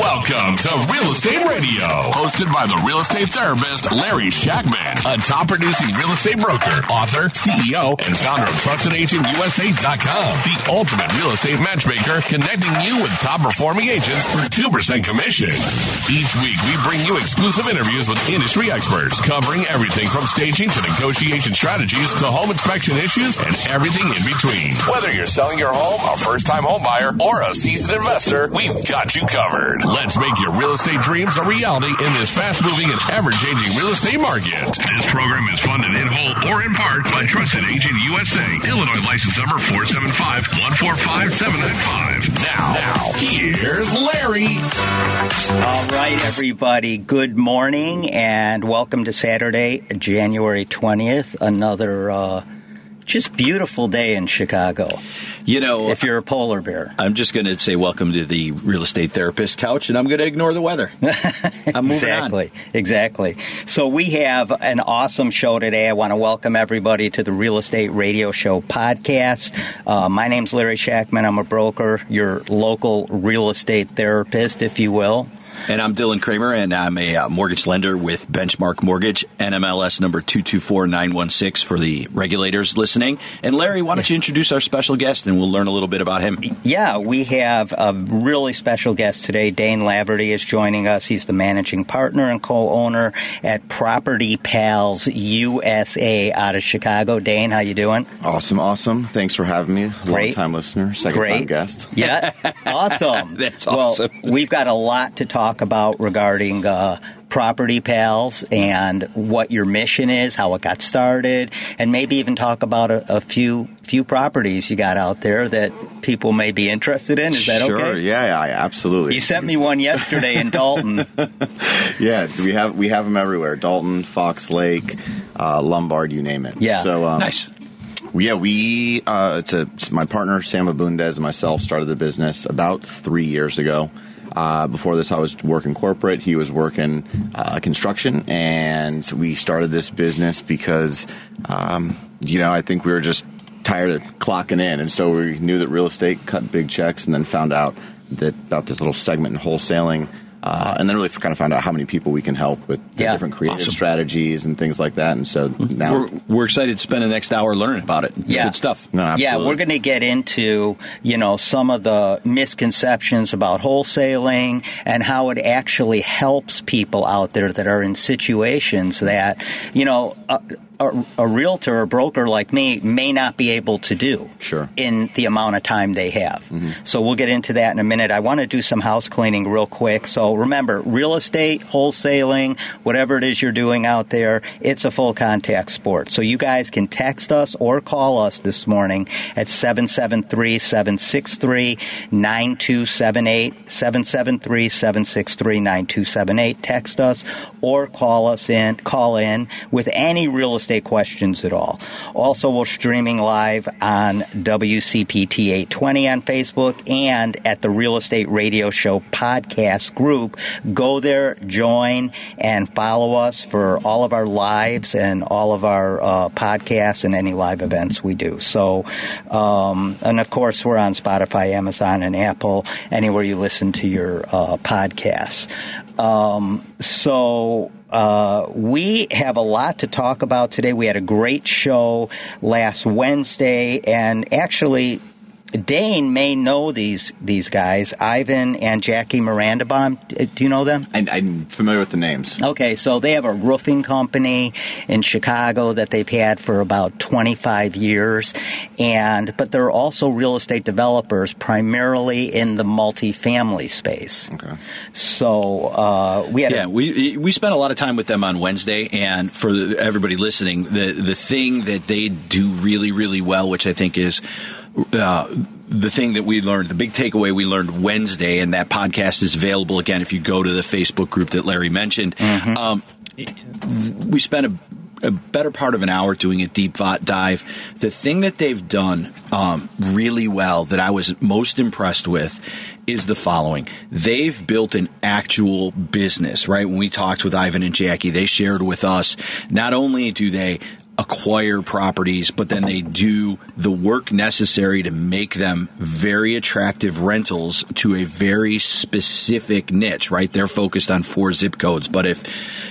Welcome to Real Estate Radio, hosted by the real estate therapist Larry Shackman, a top producing real estate broker, author, CEO, and founder of TrustedAgentUSA.com, the ultimate real estate matchmaker, connecting you with top performing agents for 2% commission. Each week, we bring you exclusive interviews with industry experts, covering everything from staging to negotiation strategies to home inspection issues and everything in between. Whether you're selling your home, a first time home buyer, or a seasoned investor, we've got you covered. Let's make your real estate dreams a reality in this fast moving and ever changing real estate market. This program is funded in whole or in part by Trusted Agent USA, Illinois license number 475 145 795. Now, now, here's Larry. All right, everybody. Good morning and welcome to Saturday, January 20th. Another uh, just beautiful day in Chicago. You know, If you're a polar bear, I'm just going to say welcome to the real estate therapist couch, and I'm going to ignore the weather. I'm moving exactly, exactly. So we have an awesome show today. I want to welcome everybody to the Real Estate Radio Show podcast. Uh, my name's Larry Shackman. I'm a broker, your local real estate therapist, if you will. On. And I'm Dylan Kramer, and I'm a uh, mortgage lender with Benchmark Mortgage, NMLS number 224916 for the regulators listening. And Larry, why don't you introduce our special guest, and we'll learn a little bit about him. Yeah, we have a really special guest today. Dane Laverty is joining us. He's the managing partner and co-owner at Property Pals USA out of Chicago. Dane, how you doing? Awesome, awesome. Thanks for having me. Long Great. time listener, second Great. time guest. Yeah, awesome. That's well, we've got a lot to talk about regarding uh, Property Pals and what your mission is, how it got started, and maybe even talk about a, a few few properties you got out there that people may be interested in. Is that sure, okay? yeah, yeah, absolutely. You sent me one yesterday in Dolton. yeah, we have we have them everywhere. Dolton, Fox Lake, uh, Lombard, you name it. Yeah. So um, Nice. Yeah, we uh, it's a it's my partner Sam Abundez and myself started the business about three years ago. Uh, before this, I was working corporate. He was working uh, construction, and we started this business because, um, you know, I think we were just tired of clocking in, and so we knew that real estate cut big checks, and then found out that about this little segment in wholesaling. Uh, and then really kind of find out how many people we can help with the Yeah. different creative Awesome. strategies and things like that. And so now, We're, we're excited to spend the next hour learning about it. It's Yeah. good stuff. No, Yeah, we're going to get into, you know, some of the misconceptions about wholesaling and how it actually helps people out there that are in situations that, you know, a, a, a realtor or broker like me may not be able to do Sure. in the amount of time they have. Mm-hmm. So we'll get into that in a minute. I want to do some house cleaning real quick. So remember, real estate, wholesaling, whatever it is you're doing out there, it's a full contact sport. So you guys can text us or call us this morning at 773-763-9278, 773-763-9278. Text us or call us in, call in with any real estate questions at all. Also, we're streaming live on WCPT 820 on Facebook and at the Real Estate Radio Show podcast group. Go there, join, and follow us for all of our lives and all of our uh, podcasts and any live events we do. So, um, and of course, we're on Spotify, Amazon, and Apple, anywhere you listen to your uh, podcasts. Um, so, uh, we have a lot to talk about today. We had a great show last Wednesday, and actually, Dane may know these these guys, Ivan and Jackie Mirandabaum. Do you know them? I, I'm familiar with the names. Okay, so they have a roofing company in Chicago that they've had for about 25 years, and but they're also real estate developers, primarily in the multifamily space. Okay. So uh, we had Yeah, a, we we spent a lot of time with them on Wednesday, and for everybody listening, the the thing that they do really really well, which I think is. Uh, the thing that we learned, the big takeaway we learned Wednesday, and that podcast is available again if you go to the Facebook group that Larry mentioned. Um, we spent a, a better part of an hour doing a deep dive. The thing that they've done um, really well that I was most impressed with is the following. They've built an actual business, right? When we talked with Ivan and Jackie, they shared with us not only do they acquire properties, but then they do the work necessary to make them very attractive rentals to a very specific niche, right? They're focused on four zip codes, but if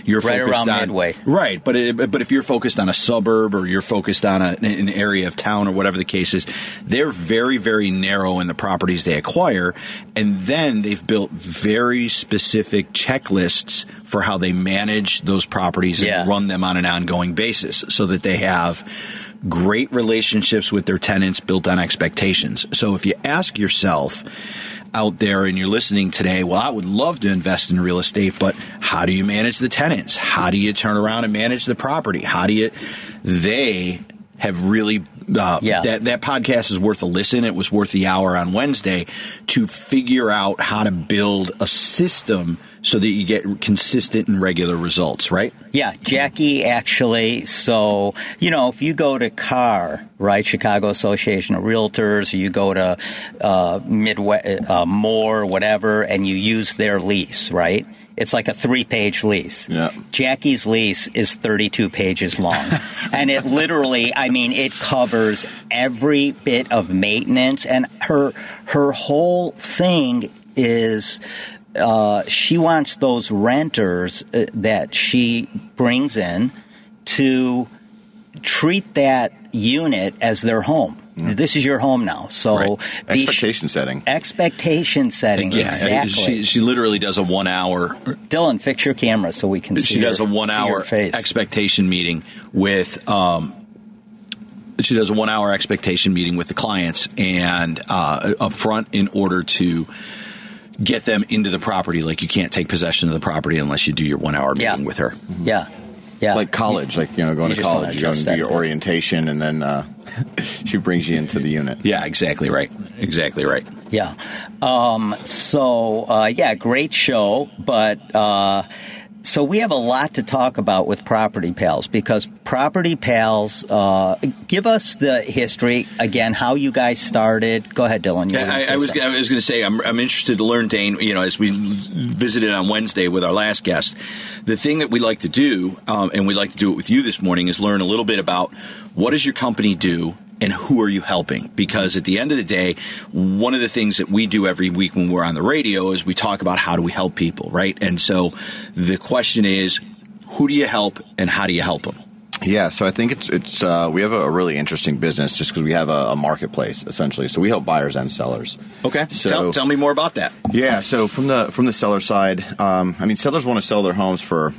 you're Right focused around on Midway. right, but it, but if you're focused on a suburb or you're focused on a, an area of town or whatever the case is, they're very very narrow in the properties they acquire, and then they've built very specific checklists for how they manage those properties Yeah. and run them on an ongoing basis, so that they have great relationships with their tenants built on expectations. So if you ask yourself out there and you're listening today, well, I would love to invest in real estate, but how do you manage the tenants? How do you turn around and manage the property? How do you, they have really, uh, Yeah. that, that podcast is worth a listen. It was worth the hour on Wednesday to figure out how to build a system so that you get consistent and regular results, right? Yeah, Jackie actually. So, you know, if you go to CAR, right, Chicago Association of Realtors, or you go to uh, Midway, uh, Moore, whatever, and you use their lease, right? It's like a three page lease. Yeah. Jackie's lease is 32 pages long. and it literally, I mean, it covers every bit of maintenance and her, her whole thing is, uh, she wants those renters uh, that she brings in to treat that unit as their home. This is your home now. So Right. Expectation setting. expectation setting. Yeah, exactly. she, she literally does a one hour Dylan, fix your camera so we can see. she does a one hour expectation meeting with um, she does a one hour expectation meeting with the clients and uh, up front in order to get them into the property like you can't take possession of the property unless you do your one hour meeting Yeah. with her Yeah, yeah. Like college, like you know, going You to college, you go and adjust do your bit. orientation, and then uh, she brings you into the unit. yeah exactly right exactly right Yeah. Um, so, uh, yeah, great show. But, uh, so we have a lot to talk about with Property Pals because Property Pals, uh, give us the history again, how you guys started. Go ahead, Dylan. You Yeah, I, I was something. I was going to say I'm I'm interested to learn Dane. You know, as we visited on Wednesday with our last guest, the thing that we like to do, um, and we like to do it with you this morning, is learn a little bit about what does your company do and who are you helping? Because at the end of the day, one of the things that we do every week when we're on the radio is we talk about how do we help people, right? And so the question is, who do you help and how do you help them? Yeah, so I think it's it's uh, we have a, really interesting business just because we have a, a marketplace essentially. So we help buyers and sellers. Okay, So tell, tell me more about that. Yeah, so from the from the seller side, um, I mean, sellers want to sell their homes for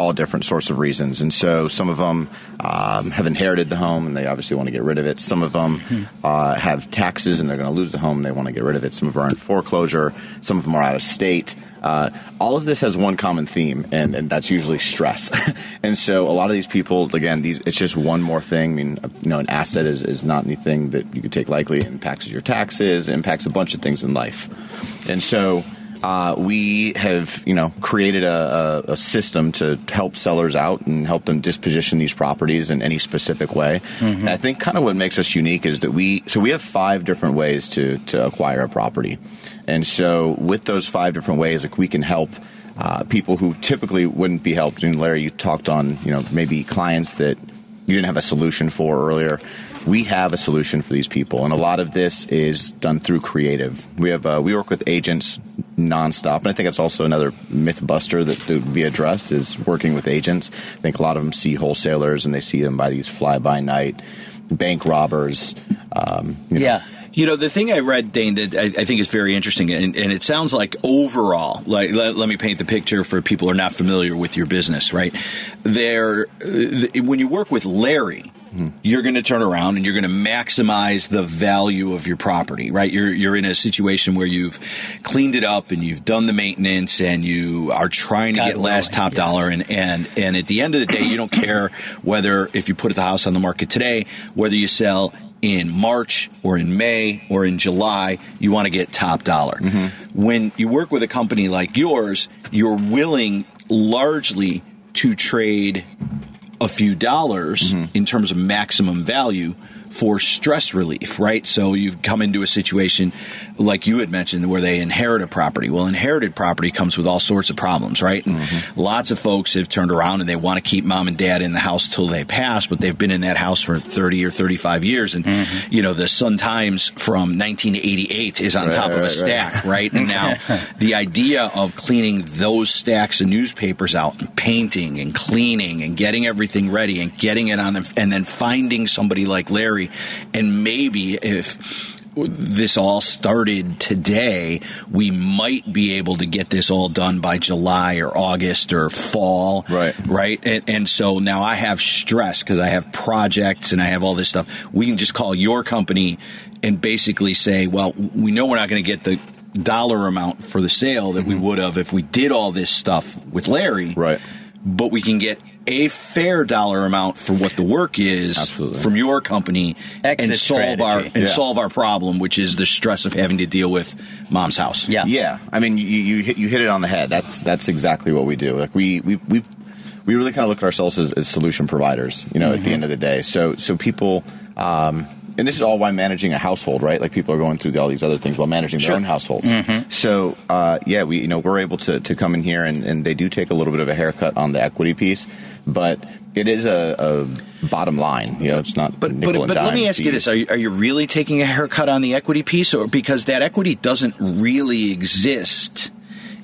all different sorts of reasons, and so some of them um, have inherited the home and they obviously want to get rid of it. Some of them uh, have taxes and they're going to lose the home and they want to get rid of it. Some of them are in foreclosure. Some of them are out of state. Uh, all of this has one common theme, and, and that's usually stress. and so a lot of these people, again, these it's just one more thing. I mean, you know, an asset is, is not anything that you could take lightly. It impacts your taxes, impacts a bunch of things in life. And so uh, we have, you know, created a, a, a system to help sellers out and help them disposition these properties in any specific way. And I think kind of what makes us unique is that we, so we have five different ways to, to acquire a property. And so with those five different ways, like we can help uh, people who typically wouldn't be helped. And Larry, you talked on, you know, maybe clients that you didn't have a solution for earlier. We have a solution for these people, and a lot of this is done through creative. We have uh, we work with agents nonstop, and I think that's also another myth buster that to be addressed is working with agents. I think a lot of them see wholesalers and they see them by these fly by night bank robbers. Um, you know. yeah. You know, the thing I read, Dane, that I, I think is very interesting, and, and it sounds like overall, like let, let me paint the picture for people who are not familiar with your business, right? There, uh, when you work with Larry, you're going to turn around and you're going to maximize the value of your property, right? You're you're in a situation where you've cleaned it up and you've done the maintenance and you are trying to God get last top yes. dollar and and and at the end of the day, you don't care whether if you put the house on the market today, whether you sell in March or in May or in July, you want to get top dollar. Mm-hmm. When you work with a company like yours, you're willing largely to trade a few dollars mm-hmm. in terms of maximum value for stress relief, right? So you've come into a situation like you had mentioned where they inherit a property. Well, inherited property comes with all sorts of problems, right? And mm-hmm. lots of folks have turned around and they want to keep mom and dad in the house till they pass, but they've been in that house for 30 or 35 years. And, mm-hmm. you know, the Sun Times from 1988 is on Right, top of a right, right. stack, right? And now the idea of cleaning those stacks of newspapers out and painting and cleaning and getting everything ready and getting it on the, and then finding somebody like Larry and maybe if this all started today, we might be able to get this all done by July or August or fall. Right. Right. And, and so now I have stress because I have projects and I have all this stuff. We can just call your company and basically say, well, we know we're not going to get the dollar amount for the sale that we mm-hmm. would have if we did all this stuff with Larry. Right. But we can get a fair dollar amount for what the work is Absolutely. from your company Exit and solve our and Yeah. solve our problem, which is the stress of having to deal with mom's house. Yeah. Yeah, I mean, you you hit, you hit it on the head. That's that's exactly what we do. Like we we we we really kind of look at ourselves as, as solution providers. You know, at the end of the day, so so people. Um, and this is all while managing a household, right? Like people are going through all these other things while managing their own households. So, uh, yeah, we you know we're able to, to come in here and, and they do take a little bit of a haircut on the equity piece, but it is a, a bottom line. You know, it's not But nickel but, and but let me ask you this: are you, are you really taking a haircut on the equity piece, or because that equity doesn't really exist?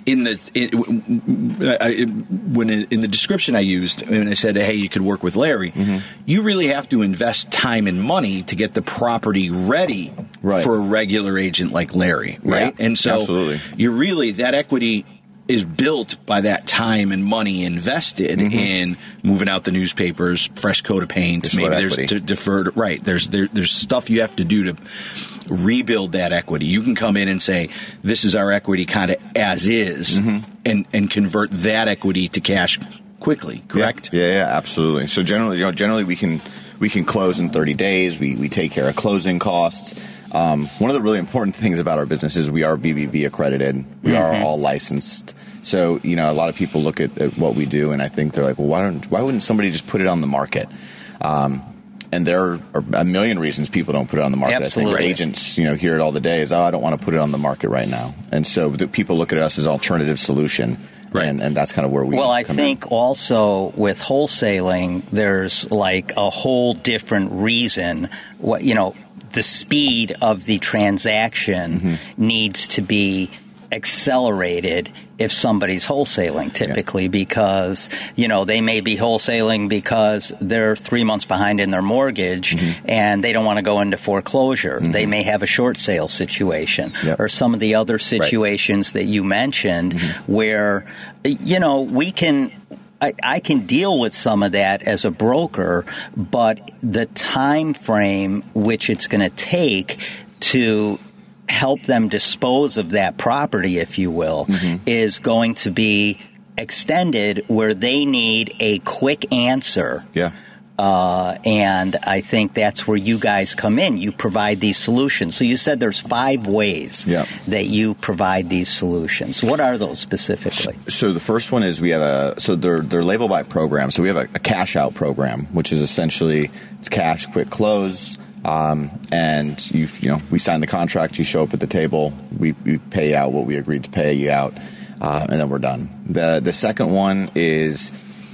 In the in, I, when in the description I used, and I said, "Hey, you could work with Larry," Mm-hmm. you really have to invest time and money to get the property ready Right. for a regular agent like Larry, right? Yeah, and so absolutely. you really that equity is built by that time and money invested in moving out the newspapers, fresh coat of paint. Mm-hmm. Maybe there's equity. deferred right. There's there, there's stuff you have to do to rebuild that equity. You can come in and say this is our equity kind of as is, Mm-hmm. and and convert that equity to cash quickly. Correct. Yeah, yeah, yeah, absolutely. So generally, you know, generally we can we can close in 30 days. We we take care of closing costs. Um, one of the really important things about our business is we are BBB accredited. We are all licensed. So you know, a lot of people look at, at what we do, and I think they're like, well, why don't why wouldn't somebody just put it on the market? Um, and there are a million reasons people don't put it on the market. I Absolutely. think agents, you know, hear it all the day is, oh, I don't want to put it on the market right now. And so the people look at us as an alternative solution. Right. And, and that's kind of where we Well, I come in. think also with wholesaling, there's like a whole different reason. What you know, the speed of the transaction Mm-hmm. needs to be accelerated if somebody's wholesaling typically because you know they may be wholesaling because they're three months behind in their mortgage Mm-hmm. and they don't want to go into foreclosure they may have a short sale situation Yep. or some of the other situations that you mentioned Mm-hmm. where you know we can I, I can deal with some of that as a broker, but the time frame which it's going to take to help them dispose of that property, if you will, Mm-hmm. is going to be extended where they need a quick answer. yeah. Uh, and I think that's where you guys come in. You provide these solutions. So you said there's five ways Yeah. that you provide these solutions. What are those specifically? So the first one is we have a so they're they're labeled by program. So we have a, a cash out program, which is essentially it's cash quick close. Um, and you you know we sign the contract, you show up at the table, we, we pay out what we agreed to pay you out, uh, and then we're done. The the second one is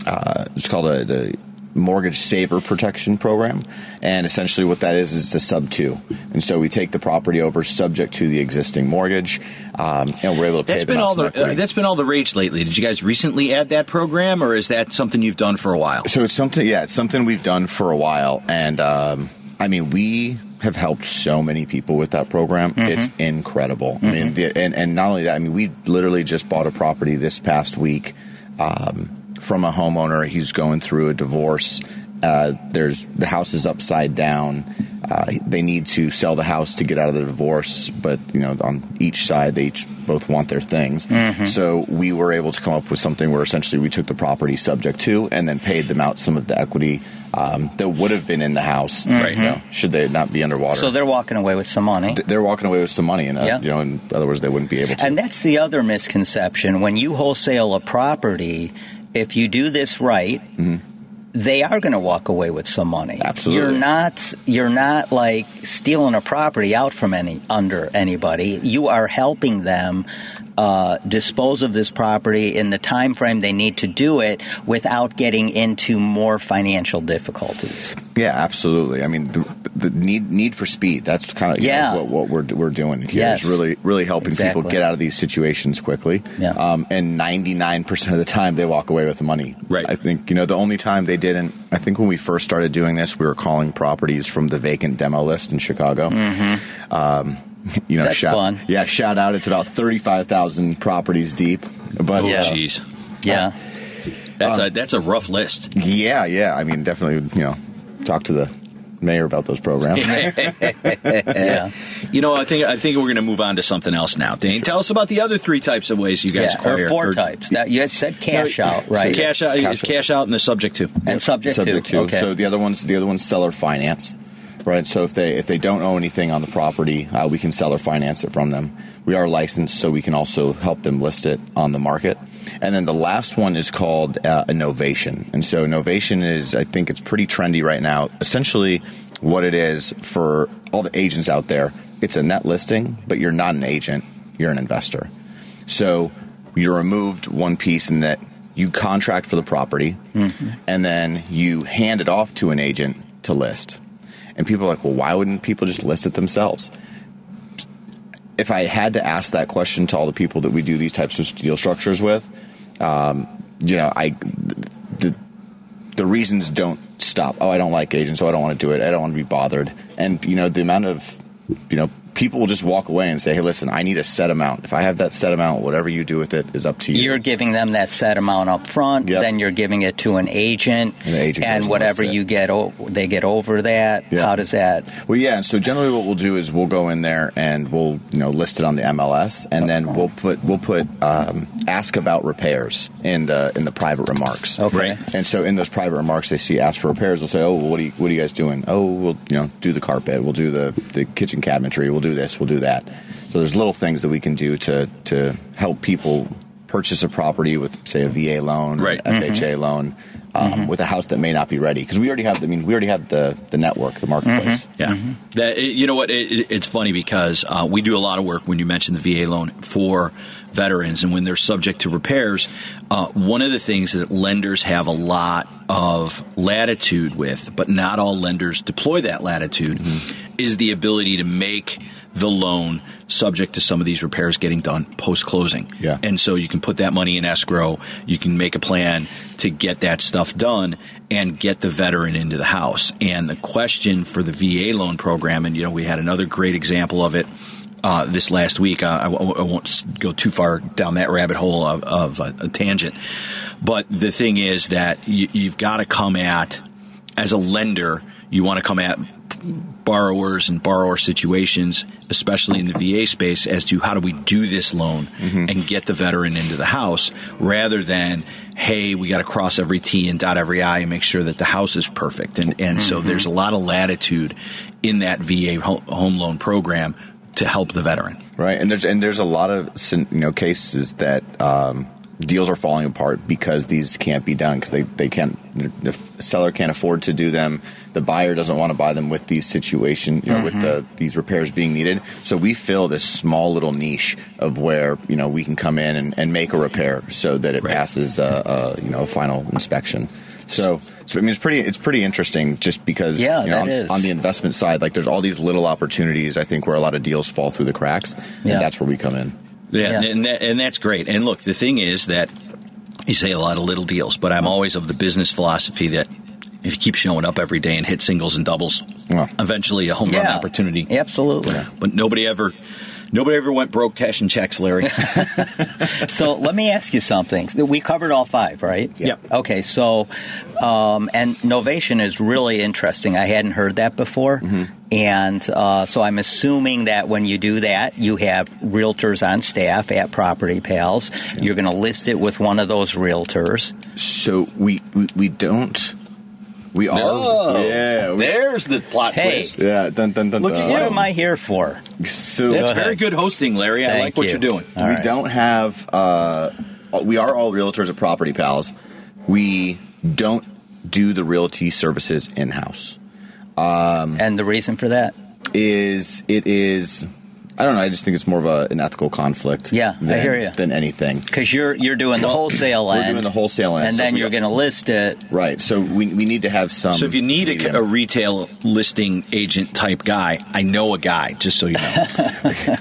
uh, it's called a the mortgage saver protection program, and essentially what that is is a sub two, and so we take the property over subject to the existing mortgage, um, and we're able to pay That's been all the uh, that's been all the rage lately. Did you guys recently add that program, or is that something you've done for a while? So it's something, yeah, it's something we've done for a while, and um, I mean, we have helped so many people with that program. It's incredible. I mean, the, and and not only that, I mean, we literally just bought a property this past week um, from a homeowner. He's going through a divorce. Uh, there's the house is upside down. Uh, they need to sell the house to get out of the divorce, but you know, on each side, they each both want their things. So we were able to come up with something where essentially we took the property subject to, and then paid them out some of the equity um, that would have been in the house, Right. You know, should they not be underwater. So they're walking away with some money. They're walking away with some money, and uh, Yeah. you know, in other words, they wouldn't be able to. And that's the other misconception. When you wholesale a property, if you do this right, mm-hmm. they are going to walk away with some money. Absolutely. You're not you're not like stealing a property out from any under anybody. You are helping them uh, dispose of this property in the time frame they need to do it without getting into more financial difficulties. Yeah, absolutely. I mean, the, the need need for speed. That's kind of Yeah. what, what we're we're doing here. Yes. Is really really helping people get out of these situations quickly. Yeah. Um, and ninety nine percent of the time, they walk away with the money. Right. I think you know the only time they didn't. I think when we first started doing this, we were calling properties from the vacant demo list in Chicago. Mm-hmm. Um, you know, That's shout, fun. Yeah, shout out. It's about thirty five thousand properties deep. But Yeah. uh, Jeez. Yeah. That's a that's a rough list. yeah, yeah. I mean, definitely. You know, talk to the mayor about those programs. yeah. You know, I think I think we're going to move on to something else now. Dane, tell us about the other three types of ways you guys Yeah, acquire or four or- types. That you said cash No, out, right? So cash out, Cash cash, out. out, and the subject to. and subject, subject to. Okay. So the other ones, the other one's seller finance, right? So if they if they don't own anything on the property, uh, we can sell or finance it from them. We are licensed, so we can also help them list it on the market. And then the last one is called uh, a novation. And so novation is, I think, it's pretty trendy right now. Essentially, what it is for all the agents out there, it's a net listing, but you're not an agent; you're an investor. So you're removed one piece in that you contract for the property and then you hand it off to an agent to list. And people are like, well, why wouldn't people just list it themselves? If I had to ask that question to all the people that we do these types of deal structures with, um, you know, I the the reasons don't stop. Oh, I don't like agents, so I don't want to do it. I don't want to be bothered. And you know, the amount of you know people will just walk away and say, "Hey, listen, I need a set amount. If I have that set amount, whatever you do with it is up to you." You're giving them that set amount up front, Yep. then you're giving it to an agent, And the agent and whatever you get, o- they get over that. Yeah. How does that? Well, yeah. So generally, what we'll do is we'll go in there and we'll you know list it on the MLS, and then we'll put we'll put um, ask about repairs in the in the private remarks. Okay. Right. And so in those private remarks, they see ask for repairs. They'll say, "Oh, well, what are you what are you guys doing? Oh, we'll you know do the carpet. We'll do the the kitchen cabinetry. We'll do this. We'll do that." So there's little things that we can do to to help people purchase a property with say a VA loan, Right. FHA mm-hmm. loan. Um, With a house that may not be ready, because we already have. I mean, we already have the the network, the marketplace. Yeah, that you know what? It, it- it's funny because uh, we do a lot of work when you mention the VA loan for veterans, and when they're subject to repairs. Uh, one of the things that lenders have a lot of latitude with, but not all lenders deploy that latitude, is the ability to make the loan subject to some of these repairs getting done post closing. Yeah. And so you can put that money in escrow. You can make a plan to get that stuff done and get the veteran into the house. And the question for the VA loan program, and you know, we had another great example of it. Uh, this last week, uh, I, w- I won't go too far down that rabbit hole of, of a, a tangent, but the thing is that you, you've got to come at as a lender, you want to come at borrowers and borrower situations, especially in the VA space, as to how do we do this loan and get the veteran into the house rather than, hey, we got to cross every T and dot every I and make sure that the house is perfect. And, and so there's a lot of latitude in that VA home loan program to help the veteran. right? And there's and there's a lot of you know cases that um, deals are falling apart because these can't be done because they they can't the seller can't afford to do them. The buyer doesn't want to buy them with these situation you know with the these repairs being needed. So we fill this small little niche of where you know we can come in and, and make a repair so that it Right. passes uh, uh, you know a final inspection. So, so I mean, it's pretty it's pretty interesting just because Yeah, you know, on, on the investment side, like there's all these little opportunities. I think where a lot of deals fall through the cracks, Yeah. and that's where we come in. Yeah, Yeah. And, that, and that's great. And look, the thing is that you say a lot of little deals, but I'm always of the business philosophy that if you keep showing up every day and hit singles and doubles, Yeah. eventually a home run Yeah, opportunity. Absolutely. But nobody ever, nobody ever went broke cashing checks, Larry. So let me ask you something. We covered all five, right? Yep. Okay, so um, and Novation is really interesting. I hadn't heard that before, and uh, so I'm assuming that when you do that, you have realtors on staff at Property Pals. You're going to list it with one of those realtors. So we we, we don't. We are. yeah. there's the plot Hey. twist. yeah. Dun, dun, dun, Look at dun. you. What am I here for? So That's Go very good hosting, Larry. I Thank like what you. are doing. All we right. don't have. Uh, we are all realtors at Property Pals. We don't do the realty services in house. Um, and the reason for that? Is it is I don't know. I just think it's more of a, an ethical conflict. Yeah, I than, hear ya. Than anything. Because you're you're doing the wholesale end. we're doing the wholesale end, and so then you're going to list it. Right. So we, we need to have some. So if you need a, a retail listing agent type guy, I know a guy. Just so you know.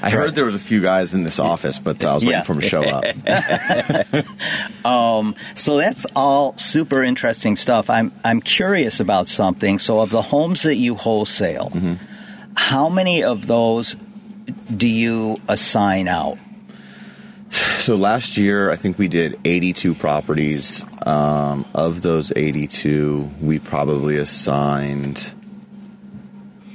I heard there was a few guys in this office, but I was waiting Yeah. for them to show up. So that's all super interesting stuff. I'm I'm curious about something. So of the homes that you wholesale, Mm-hmm. how many of those do you assign out? So last year, I think we did 82 properties. Um, of those 82, we probably assigned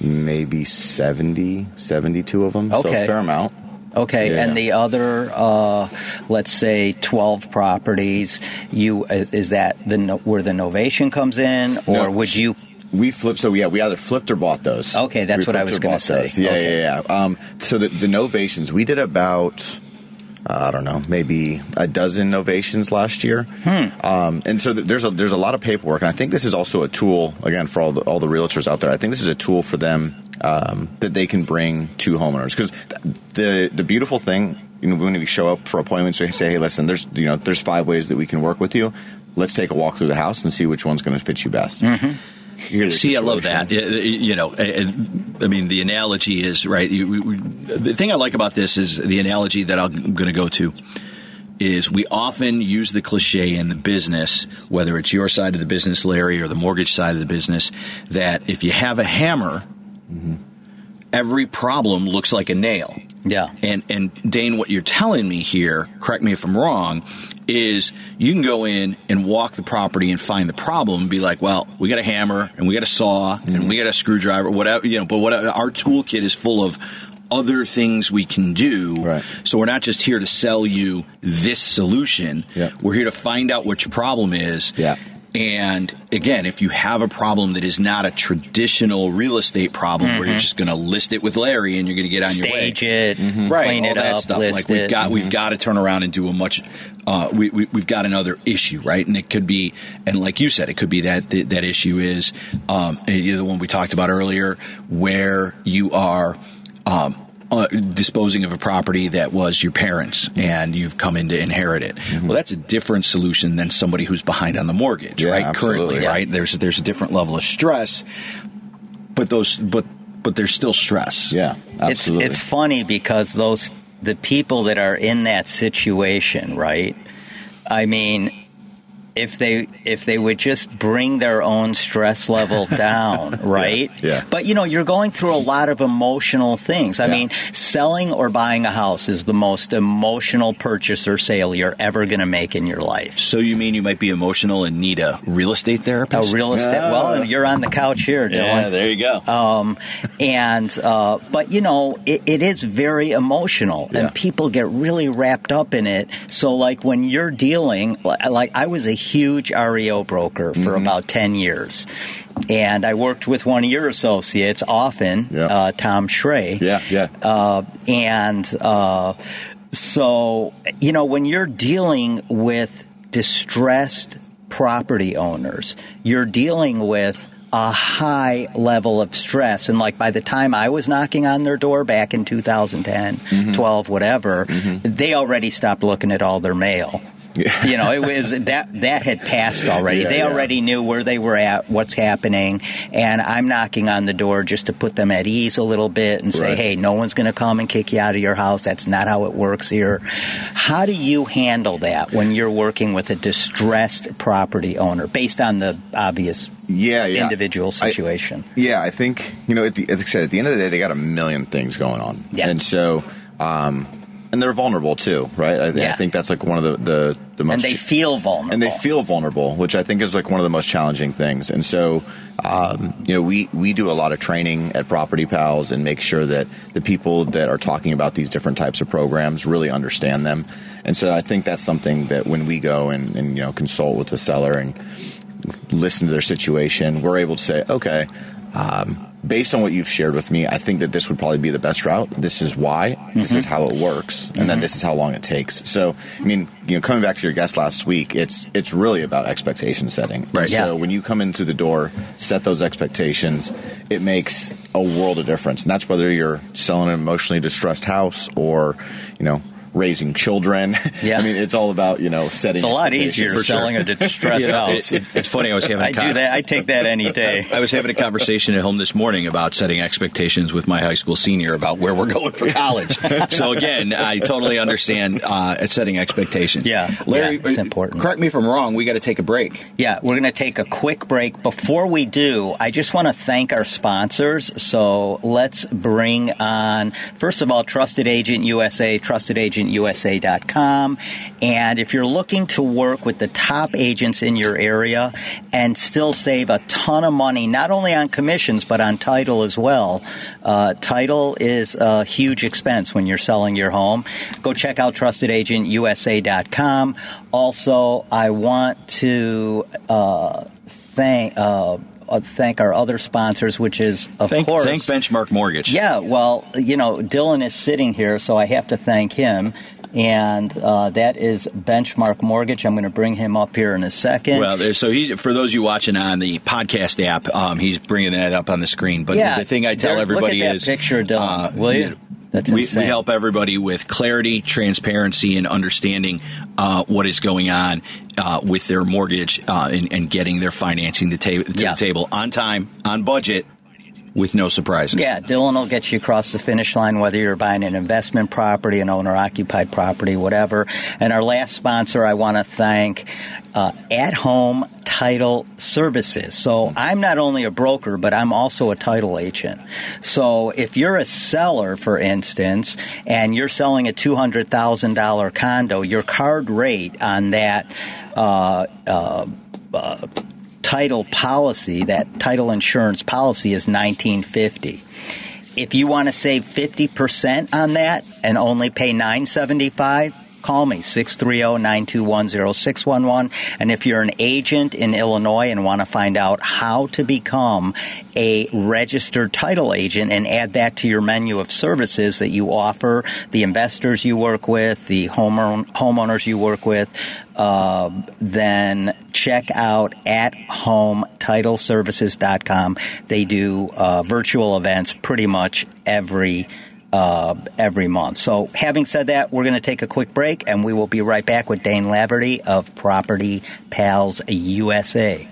maybe 70, 72 of them. So Okay. a fair amount. Okay, Yeah. and the other, uh, let's say, twelve properties. You is, is that the where the novation comes in, or No, would you? We flipped, so yeah, we either flipped or bought those. Okay, that's We what I was gonna say. those. Yeah, Okay. yeah, yeah. Um, so the, the novations, we did about, I don't know, maybe a dozen novations last year. Hmm. Um, and so th- there's a there's a lot of paperwork, and I think this is also a tool again for all the all the realtors out there. I think this is a tool for them um, that they can bring to homeowners because the the beautiful thing. You know, when we show up for appointments, we say, "Hey, listen, there's you know, there's five ways that we can work with you. Let's take a walk through the house and see which one's going to fit you best." The See, I love that. Y- y- You know, I mean, the analogy is right. You, we, we, the thing I like about this is the analogy that I'm going to go to is we often use the cliche in the business, whether it's your side of the business, Larry, or the mortgage side of the business, that if you have a hammer, every problem looks like a nail. Yeah. And and Dane, what you're telling me here, correct me if I'm wrong, is you can go in and walk the property and find the problem and be like, well, we got a hammer and we got a saw and we got a screwdriver, whatever, you know, but what our toolkit is full of other things we can do. Right. So we're not just here to sell you this solution. Yeah. We're here to find out what your problem is. Yeah. And again, if you have a problem that is not a traditional real estate problem where you're just going to list it with Larry and you're going to get on your way, Stage it, right, clean all it that up, stuff. list like we've it. got we've got to turn around and do a much. Uh, we, we we've got another issue, right? And it could be, and like you said, it could be that that, that issue is um, the one we talked about earlier, where you are. Um, uh, disposing of a property that was your parents and you've come in to inherit it. Well, that's a different solution than somebody who's behind on the mortgage, Yeah, right? absolutely. Currently, Yeah. right? There's there's a different level of stress, but those but but there's still stress. Yeah, It's absolutely. it's funny because those the people that are in that situation, right? I mean, if they if they would just bring their own stress level down, right? yeah. But you know, you're going through a lot of emotional things. I Yeah. mean, selling or buying a house is the most emotional purchase or sale you're ever going to make in your life. So you mean you might be emotional and need a real estate therapist? A real estate. Yeah. Well, you're on the couch here, Dylan. yeah, there you go. um, and uh, but you know it, it is very emotional Yeah. and people get really wrapped up in it so like when you're dealing like i was a huge reo broker for Mm-hmm. about 10 years and i worked with one of your associates often Yeah. uh, tom Schrey. yeah, yeah. Uh, and uh, so, you know, when you're dealing with distressed property owners, you're dealing with a high level of stress. And like by the time I was knocking on their door back in 2010, 12, whatever, they already stopped looking at all their mail. you know, it was that that had passed already. Yeah, they yeah. already knew where they were at, what's happening, and I'm knocking on the door just to put them at ease a little bit and say, Right. "Hey, no one's going to come and kick you out of your house. That's not how it works here." How do you handle that when you're working with a distressed property owner, based on the obvious yeah, yeah. individual I- situation? Yeah, I think you know. At the, I said, at the end of the day, they got a million things going on, Yeah. and so, um, and they're vulnerable too, right? I, Yeah. I think that's like one of the the, the most and they feel vulnerable. and they feel vulnerable, which I think is like one of the most challenging things. And so, um, you know, we we do a lot of training at Property Pals and make sure that the people that are talking about these different types of programs really understand them. And so, I think that's something that when we go and, and you know consult with the seller and listen to their situation, we're able to say, okay. Um, based on what you've shared with me, I think that this would probably be the best route. This is why. Mm-hmm. This is how it works, and mm-hmm. then this is how long it takes. So, I mean, you know, coming back to your guest last week, it's it's really about expectation setting. Right. So when you come in through the door, set those expectations. It makes a world of difference, and that's whether you're selling an emotionally distressed house or, you know raising children. Yeah. I mean, it's all about you know setting. It's a lot easier selling sure. a distressed house. It, it, it's funny. I was having. I con- do that. I take that any day. I was having a conversation at home this morning about setting expectations with my high school senior about where we're going for college. so again, I totally understand uh, setting expectations. Yeah, Larry, yeah, it's important. Correct me if I'm wrong. We got to take a break. Yeah, we're going to take a quick break. Before we do, I just want to thank our sponsors. So let's bring on first of all, Trusted Agent USA, Trusted Agent TrustedAgentUSA.com and if you're looking to work with the top agents in your area and still save a ton of money, not only on commissions, but on title as well, uh, title is a huge expense when you're selling your home. Go check out trustedagentusa.com. Also, I want to uh, thank. Uh, uh, thank our other sponsors, which is of thank, course thank Benchmark Mortgage. Yeah, well, you know, Dylan is sitting here, so I have to thank him and uh, that is Benchmark Mortgage. I'm going to bring him up here in a second. Well, so he, for those of you watching on the podcast app, um, he's bringing that up on the screen. But yeah, the thing I tell everybody look at is, picture, Dylan, uh, will you? That's we, we, help everybody with clarity, transparency, and understanding uh, what is going on uh, with their mortgage uh, and, and, getting their financing to, ta- to yeah. the table on time, on budget, with no surprises. Yeah, Dylan will get you across the finish line, whether you're buying an investment property, an owner occupied property, whatever. And our last sponsor, I want to thank uh, At Home Title Services. So I'm not only a broker, but I'm also a title agent. So if you're a seller, for instance, and you're selling a $200,000 condo, your card rate on that uh, uh, uh title policy, that title insurance policy is 1950. If you want to save 50% on that and only pay 975, call me 630-921-0611 and if you're an agent in Illinois and want to find out how to become a registered title agent and add that to your menu of services that you offer the investors you work with the homeowners you work with uh, then check out at home titleservices.com they do uh, virtual events pretty much every uh, every month. So, having said that, we're going to take a quick break and we will be right back with Dane Laverty of Property Pals USA.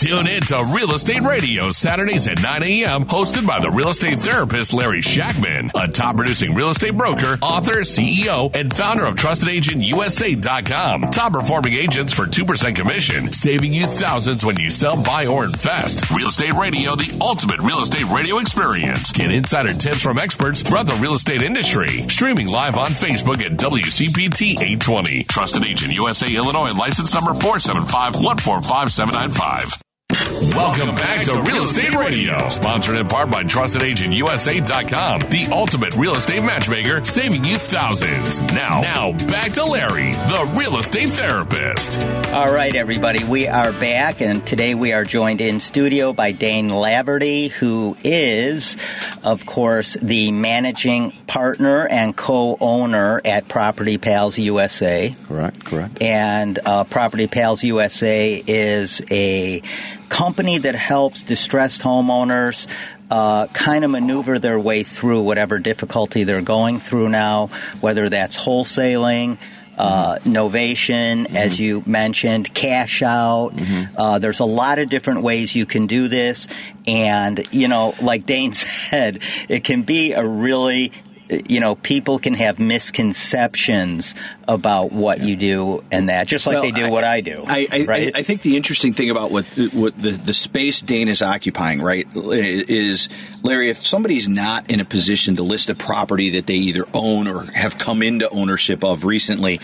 Tune in to Real Estate Radio Saturdays at 9 a.m. hosted by the real estate therapist Larry Shackman, a top producing real estate broker, author, CEO, and founder of TrustedAgentUSA.com. Top performing agents for 2% commission, saving you thousands when you sell, buy, or invest. Real Estate Radio, the ultimate real estate radio experience. Get insider tips from experts throughout the real estate industry. Streaming live on Facebook at WCPT 820. Trusted Agent USA Illinois license number 475 145 795. Welcome back to Real Estate Radio, sponsored in part by TrustedAgentUSA.com, the ultimate real estate matchmaker, saving you thousands. Now, now back to Larry, the real estate therapist. All right, everybody, we are back, and today we are joined in studio by Dane Laverty, who is, of course, the managing partner and co-owner at Property Pals USA. Correct, correct. And uh, Property Pals USA is a company that helps distressed homeowners uh, kind of maneuver their way through whatever difficulty they're going through now, whether that's wholesaling. Uh, novation, mm-hmm. as you mentioned, cash out. Mm-hmm. Uh, there's a lot of different ways you can do this. And, you know, like Dane said, it can be a really you know, people can have misconceptions about what yeah. you do and that, just like well, they do I, what I do. I, I, right? I, think the interesting thing about what what the, the space Dane is occupying, right, is Larry. If somebody's not in a position to list a property that they either own or have come into ownership of recently,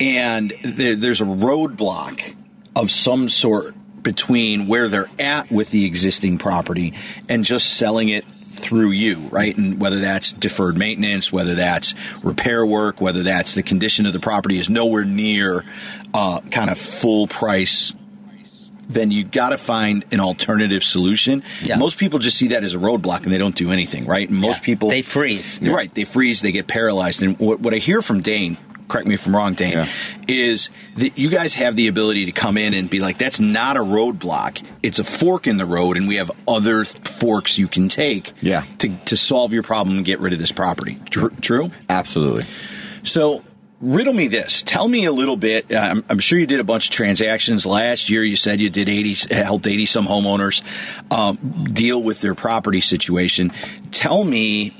and there, there's a roadblock of some sort between where they're at with the existing property and just selling it through you, right? And whether that's deferred maintenance, whether that's repair work, whether that's the condition of the property is nowhere near uh, kind of full price then you got to find an alternative solution. Yeah. Most people just see that as a roadblock and they don't do anything, right? And most Yeah. people They freeze. You're Right, they freeze, they get paralyzed. And what, what I hear from Dane, correct me if I'm wrong, Dane, Yeah. is that you guys have the ability to come in and be like, that's not a roadblock. It's a fork in the road, and we have other forks you can take Yeah. to, to solve your problem and get rid of this property. Tr- true? Absolutely. So, riddle me this. Tell me a little bit. uh, I'm, I'm sure you did a bunch of transactions last year. You said you did 80, helped 80 some homeowners um, deal with their property situation. Tell me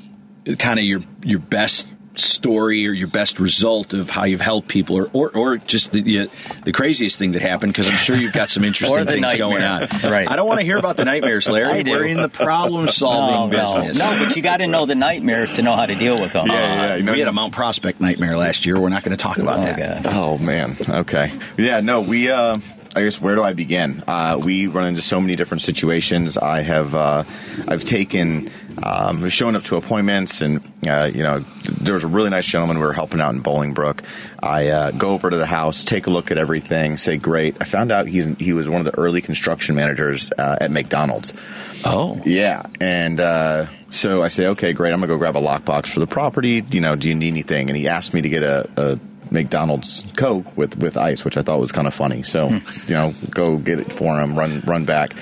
kind of your your best story or your best result of how you've helped people or or, or just the, the the craziest thing that happened because I'm sure you've got some interesting Or the things going on. Right. I don't want to hear about the nightmares, Larry. I do. We're in the problem solving no, business. No, but you got to know the nightmares to know how to deal with them. Uh, yeah, you know- we had a Mount Prospect nightmare last year. We're not going to talk about Oh, that. God. Oh man. Okay. Yeah. No. We. Uh, I guess where do I begin? Uh, we run into so many different situations. I have. Uh, I've taken. Um, shown up to appointments, and uh, you know, there was a really nice gentleman we were helping out in Bolingbrook. I uh, go over to the house, take a look at everything, say, "Great." I found out he's he was one of the early construction managers uh, at McDonald's. Oh. Yeah, and uh, so I say, okay, great. I'm gonna go grab a lockbox for the property. You know, do you need anything? And he asked me to get a, a McDonald's Coke with with ice, which I thought was kind of funny. So you know, go get it for him. Run run back.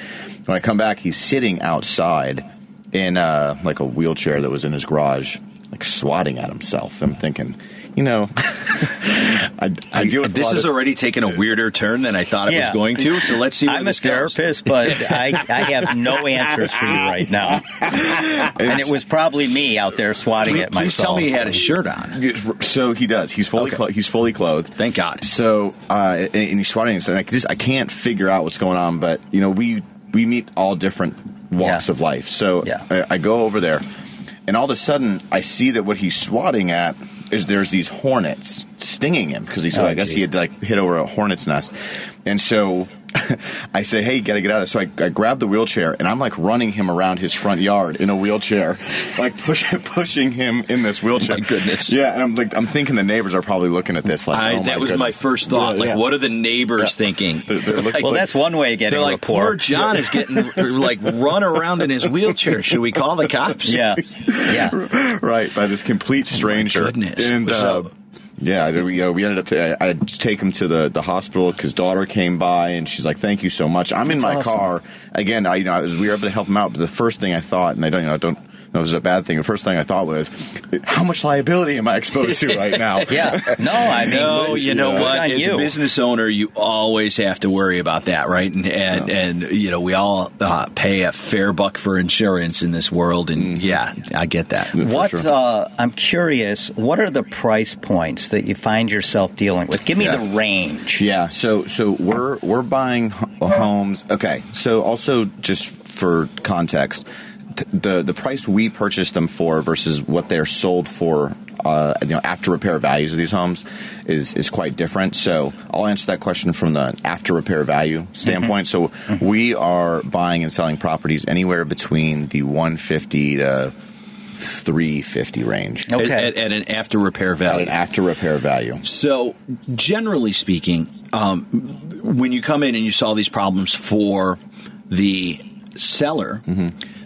When I come back, he's sitting outside in uh, like a wheelchair that was in his garage, like swatting at himself. I'm thinking, you know, I, I deal with a this lot is of- already taken a weirder turn than I thought it was going to. So let's see. Where I'm a this goes. therapist, but I, I have no answers for you right now. and it was probably me out there swatting Please, at myself. please tell me he had a shirt on. So he does. He's fully Okay. clo- he's fully clothed. Thank God. So uh, and, and he's swatting, and I just I can't figure out what's going on. But you know, we we meet all different walks Yeah. of life. So Yeah. I, I go over there, and all of a sudden I see that what he's swatting at is there's these hornets stinging him because he's Oh, I guess he had like hit over a hornet's nest, and so. I say, hey, you gotta get out of there. So I, I grab the wheelchair and I'm like running him around his front yard in a wheelchair, like pushing pushing him in this wheelchair. My goodness. Yeah, and I'm like, I'm thinking the neighbors are probably looking at this like, I, oh that was my first thought. Yeah, like, yeah. what are the neighbors Yeah. thinking? They're- they're looking- Well, that's one way of getting They're like, rapport. poor John is getting like run around in his wheelchair. Should we call the cops? Yeah, yeah. right by this complete stranger. goodness. And uh, So- yeah, I- you know, we ended up. To, I, I just take him to the the hospital because daughter came by and she's like, "Thank you so much." I'm in my awesome. car again. I you know I was we were able to help him out, but the first thing I thought, and I don't you know I don't know this is a bad thing. The first thing I thought was, how much liability am I exposed to right now? Yeah. No, I mean, No, you know good what? As you. a business owner, you always have to worry about that, right? And and, and you know, we all uh, pay a fair buck for insurance in this world, and yeah, I get that. For What sure. uh, I'm curious, what are the price points that you find yourself dealing with? Give me Yeah. the range. Yeah, so so we're we're buying homes. Okay, so also just for context, th- the the price we purchased them for versus what they're sold for. Uh, you know, after repair values of these homes is is quite different. So I'll answer that question from the after repair value standpoint. So we are buying and selling properties anywhere between the 150 to 350 range Okay. At, at, at an after repair value. at value. an after repair value. So, generally speaking, um, when you come in and you solve these problems for the seller,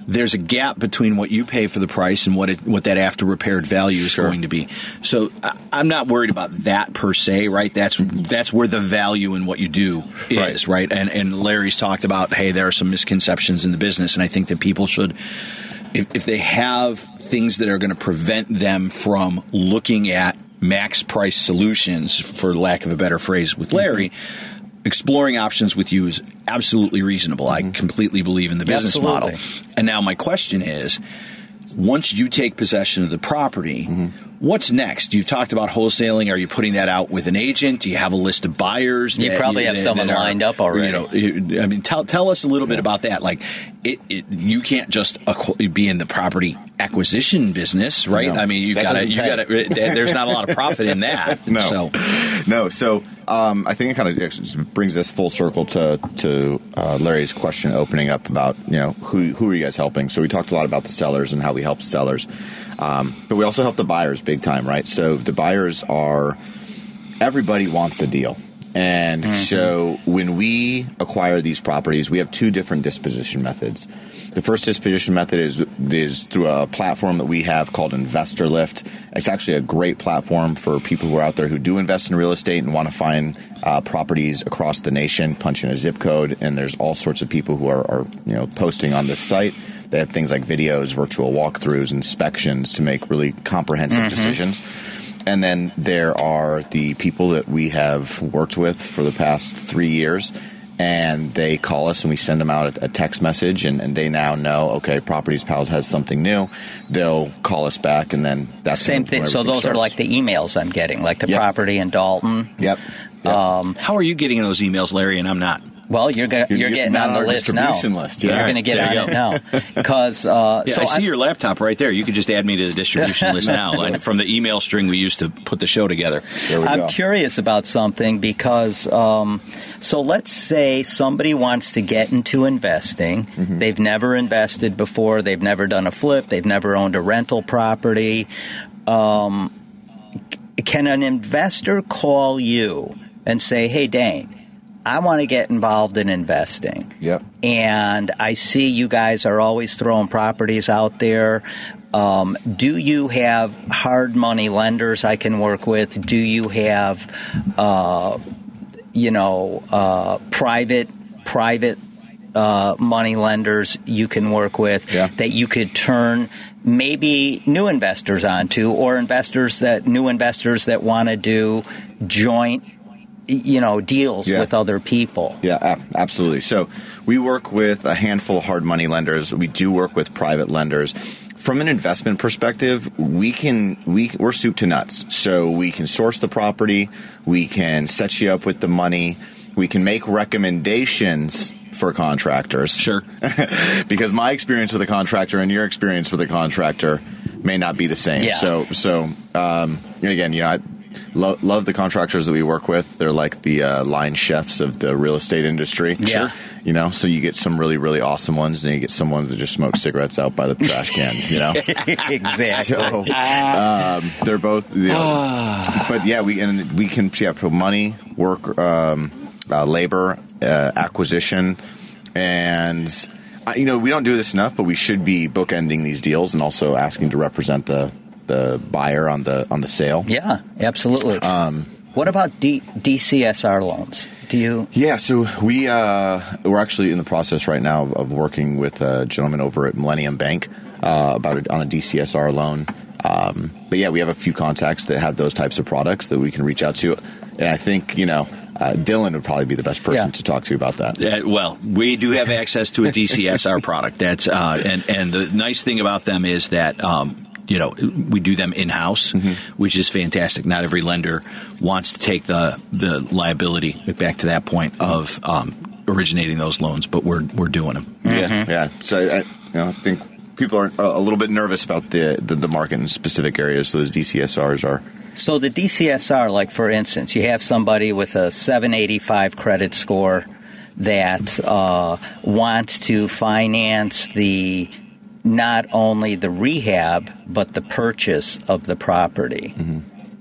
there's a gap between what you pay for the price and what it, what that after repaired value is Sure. going to be. So, I, I'm not worried about that per se, right? That's that's where the value in what you do is, right? And and Larry's talked about, hey, there are some misconceptions in the business, and I think that people should if, if they have things that are going to prevent them from looking at max price solutions, for lack of a better phrase, with mm-hmm. Larry, exploring options with you is absolutely reasonable. I mm-hmm. completely believe in the business Absolutely. model. And now my question is once you take possession of the property, mm-hmm. What's next? You've talked about wholesaling. Are you putting that out with an agent? Do you have a list of buyers? You probably have that- someone that are- lined up already. You know, I mean, tell tell us a little bit about that. Like, it, it you can't just acqu- be in the property acquisition business, right? No. I mean, you've got to you got to. There's not a lot of profit in that. No, So, no. So um, I think it kind of brings us full circle to to uh, Larry's question opening up about you know who who are you guys helping? So we talked a lot about the sellers and how we help sellers, um, but we also help the buyers big time, right? So the buyers are everybody wants a deal. And so when we acquire these properties, we have two different disposition methods. The first disposition method is is through a platform that we have called InvestorLift. It's actually a great platform for people who are out there who do invest in real estate and want to find uh, properties across the nation. Punch in a zip code, and there's all sorts of people who are, are you know posting on this site. They have things like videos, virtual walkthroughs, inspections to make really comprehensive decisions. And then there are the people that we have worked with for the past three years, and they call us and we send them out a, a text message, and, and they now know, okay, Properties Pals has something new. They'll call us back, and then that's Same thing. So everything those are like the emails I'm getting, like the Yep. property in Dolton. Yep. Yep. Um, How are you getting those emails, Larry, and I'm not? Well, you're go- You're- you're, getting not on the on our list now. list, yeah. You're going to get there on it now because uh, Yeah, so I see I'm- your laptop right there. You could just add me to the distribution list now, like from the email string we used to put the show together. There we I'm go. curious about something because, um, so let's say somebody wants to get into investing. Mm-hmm. They've never invested before. They've never done a flip. They've never owned a rental property. Um, can an investor call you and say, "Hey, Dane, I want to get involved in investing"? Yep. and I see you guys are always throwing properties out there. Um, do you have hard money lenders I can work with? Do you have, uh, you know, uh, private private uh, money lenders you can work with Yeah. that you could turn maybe new investors onto, or investors that new investors that want to do joint, you know, deals Yeah. with other people. Yeah, absolutely. So we work with a handful of hard money lenders. We do work with private lenders. From an investment perspective, we can we we're soup to nuts. So we can source the property, we can set you up with the money, we can make recommendations for contractors. Sure. because my experience with a contractor and your experience with a contractor may not be the same. Yeah. So, so um, again, you know, I lo- love the contractors that we work with. They're like the uh, line chefs of the real estate industry. Yeah. You know, so you get some really, really awesome ones, and you get some ones that just smoke cigarettes out by the trash can. You know. exactly. So um, they're both, you know, but yeah, we and we can yeah put money, work, um, uh, labor, uh, acquisition, and uh, you know we don't do this enough, but we should be bookending these deals and also asking to represent the the buyer on the on the sale. Yeah, absolutely. Um, what about D- DCSR loans? Do you? Yeah, so we uh, we're actually in the process right now of, of working with a gentleman over at Millennium Bank uh, about it on a DCSR loan. Um, but yeah, we have a few contacts that have those types of products that we can reach out to, and I think you know uh, Dylan would probably be the best person Yeah. to talk to about that. Uh, well, we do have access to a DCSR product. That's uh, and and the nice thing about them is that. Um, you know, we do them in house, which is fantastic. Not every lender wants to take the the liability back to that point of um, originating those loans, but we're we're doing them. Yeah, yeah. So I, you know, I think people are a little bit nervous about the, the the market in specific areas. Those DCSRs are. So the DCSR, like for instance, you have somebody with a 785 credit score that uh, wants to finance the not only the rehab but the purchase of the property.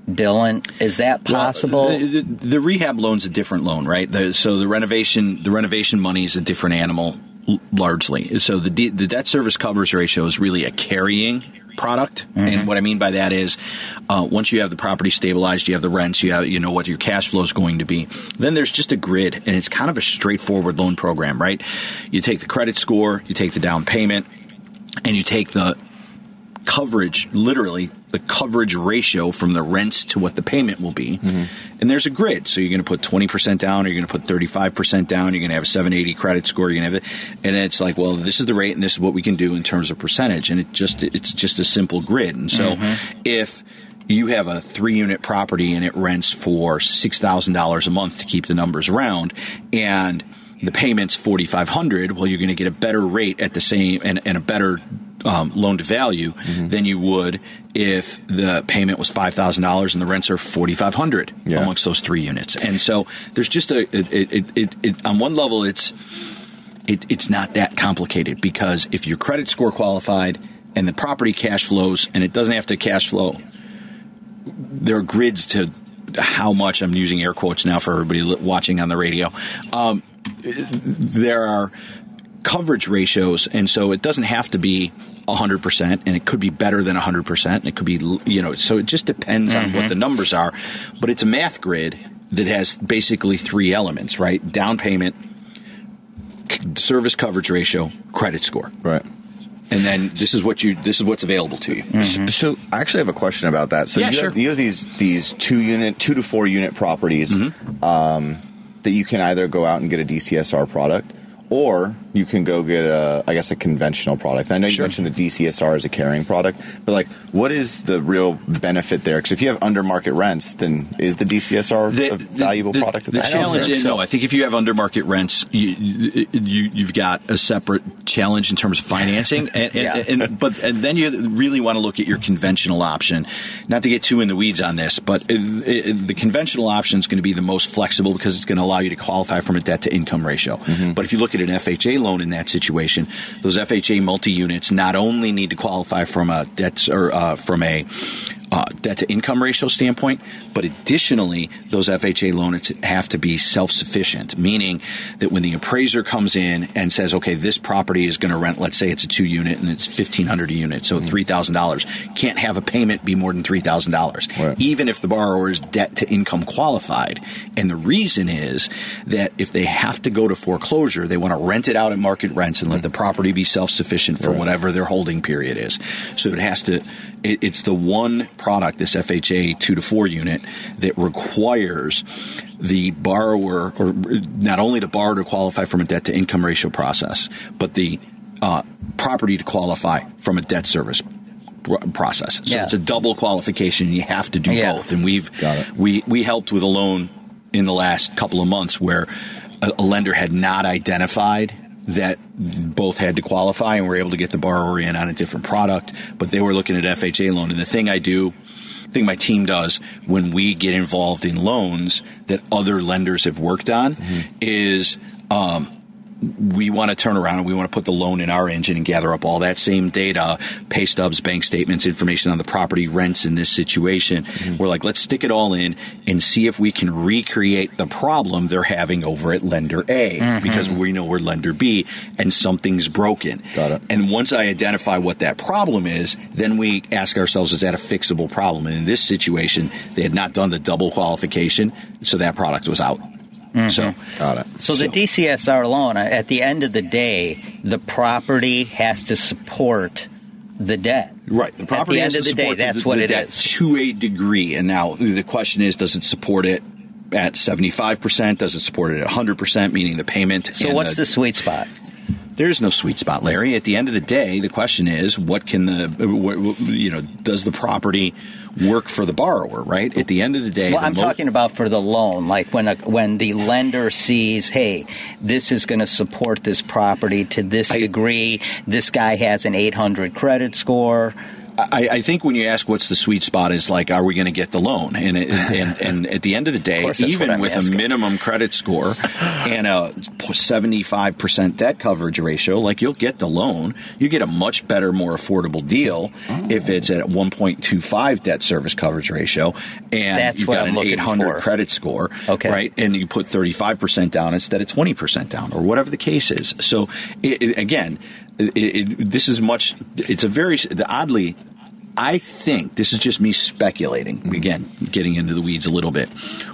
Dylan, is that possible? Well, the, the, the rehab loan's a different loan, right? The, so the renovation the renovation money is a different animal l- largely. So the de- the debt service coverage ratio is really a carrying product, and what I mean by that is uh, once you have the property stabilized, you have the rents, you have you know what your cash flow is going to be. Then there's just a grid, and it's kind of a straightforward loan program, right? You take the credit score, you take the down payment, and you take the coverage, literally the coverage ratio from the rents to what the payment will be. Mm-hmm. And there's a grid. So you're going to put 20% down, or you're going to put 35% down, you're going to have a 780 credit score, you're going to have it. And it's like, well, this is the rate and this is what we can do in terms of percentage. And it just, it's just a simple grid. And so mm-hmm. if you have a three unit property and it rents for $6,000 a month to keep the numbers round and the payment's 4500 well you're going to get a better rate at the same and, and a better um, loan to value Mm-hmm. than you would if the payment was $5000 and the rents are 4500 Yeah. amongst those three units and so there's just a it, it, it, it, it on one level it's it, it's not that complicated because if your credit score qualified and the property cash flows and it doesn't have to cash flow there are grids to how much I'm using air quotes now for everybody watching on the radio. Um, there are coverage ratios, and so it doesn't have to be 100%, and it could be better than 100%, and it could be, you know, so it just depends on what the numbers are. But it's a math grid that has basically three elements, right? Down payment, service coverage ratio, credit score. Right. And then this is what you this is what's available to you. So I actually have a question about that. So Yeah, you, sure. have, you have these these two unit, two to four unit properties Mm-hmm. um, that you can either go out and get a DCSR product, or you can go get a, I guess, a conventional product. And I know you mentioned the DCSR as a carrying product, but like, what is the real benefit there? Because if you have under market rents, then is the DCSR a valuable the, product? The that challenge, is, no, I think if you have under market rents, you, you you've got a separate challenge in terms of financing, and, and, Yeah. and but and then you really want to look at your conventional option. Not to get too in the weeds on this, but it, it, the conventional option is going to be the most flexible because it's going to allow you to qualify from a debt to income ratio. Mm-hmm. But if you look at an FHA loan in that situation, those FHA multi units not only need to qualify from a debt or uh, from a uh, debt to income ratio standpoint, but additionally, those FHA loans have to be self sufficient, meaning that when the appraiser comes in and says, okay, this property is going to rent, let's say it's a two unit and it's fifteen hundred a unit, so three thousand dollars, can't have a payment be more than three thousand dollars, Right. even if the borrower is debt to income qualified. And the reason is that if they have to go to foreclosure, they want to rent it out at market rents and let the property be self sufficient for whatever their holding period is. So it has to. It, it's the one product, this FHA two to four unit, that requires the borrower, or not only the borrower to qualify from a debt to income ratio process, but the uh, property to qualify from a debt service process. So Yeah. it's a double qualification. You have to do Yeah. both. And we've we we helped with a loan in the last couple of months where a, a lender had not identified that both had to qualify and were able to get the borrower in on a different product, but they were looking at FHA loan. And the thing I do thing my team does when we get involved in loans that other lenders have worked on is um, we want to turn around and we want to put the loan in our engine and gather up all that same data, pay stubs, bank statements, information on the property, rents in this situation. Mm-hmm. We're like, let's stick it all in and see if we can recreate the problem they're having over at lender A mm-hmm. because we know we're lender B and something's broken. Got it. And once I identify what that problem is, then we ask ourselves, is that a fixable problem? And in this situation, they had not done the double qualification, so that product was out. So, Got it. So the DCSR loan, uh, at the end of the day, the property has to support the debt. Right. The property at the end has of the day, that's the, what the it debt is. to a degree. And now the question is, does it support it at 75%? Does it support it at 100%, meaning the payment? So what's the sweet spot? There's no sweet spot, Larry. At the end of the day, the question is, what can the, you know, does the property work for the borrower, right? At the end of the day, Well, the I'm talking about for the loan, like when a, when the lender sees, hey, this is going to support this property to this I- degree. This guy has an 800 credit score. I, I think when you ask what's the sweet spot is like, are we going to get the loan? And, it, and and at the end of the day, what even with asking. a minimum credit score and a seventy five percent debt coverage ratio, like you'll get the loan. You get a much better, more affordable deal oh. if it's at one point two five debt service coverage ratio, and That's you've what got I'm an looking eight hundred for. credit score, Okay. right? And you put thirty five percent down instead of twenty percent down, or whatever the case is. So it, it- again, it, it, this is much. It's a very oddly. I think this is just me speculating. Again, getting into the weeds a little bit.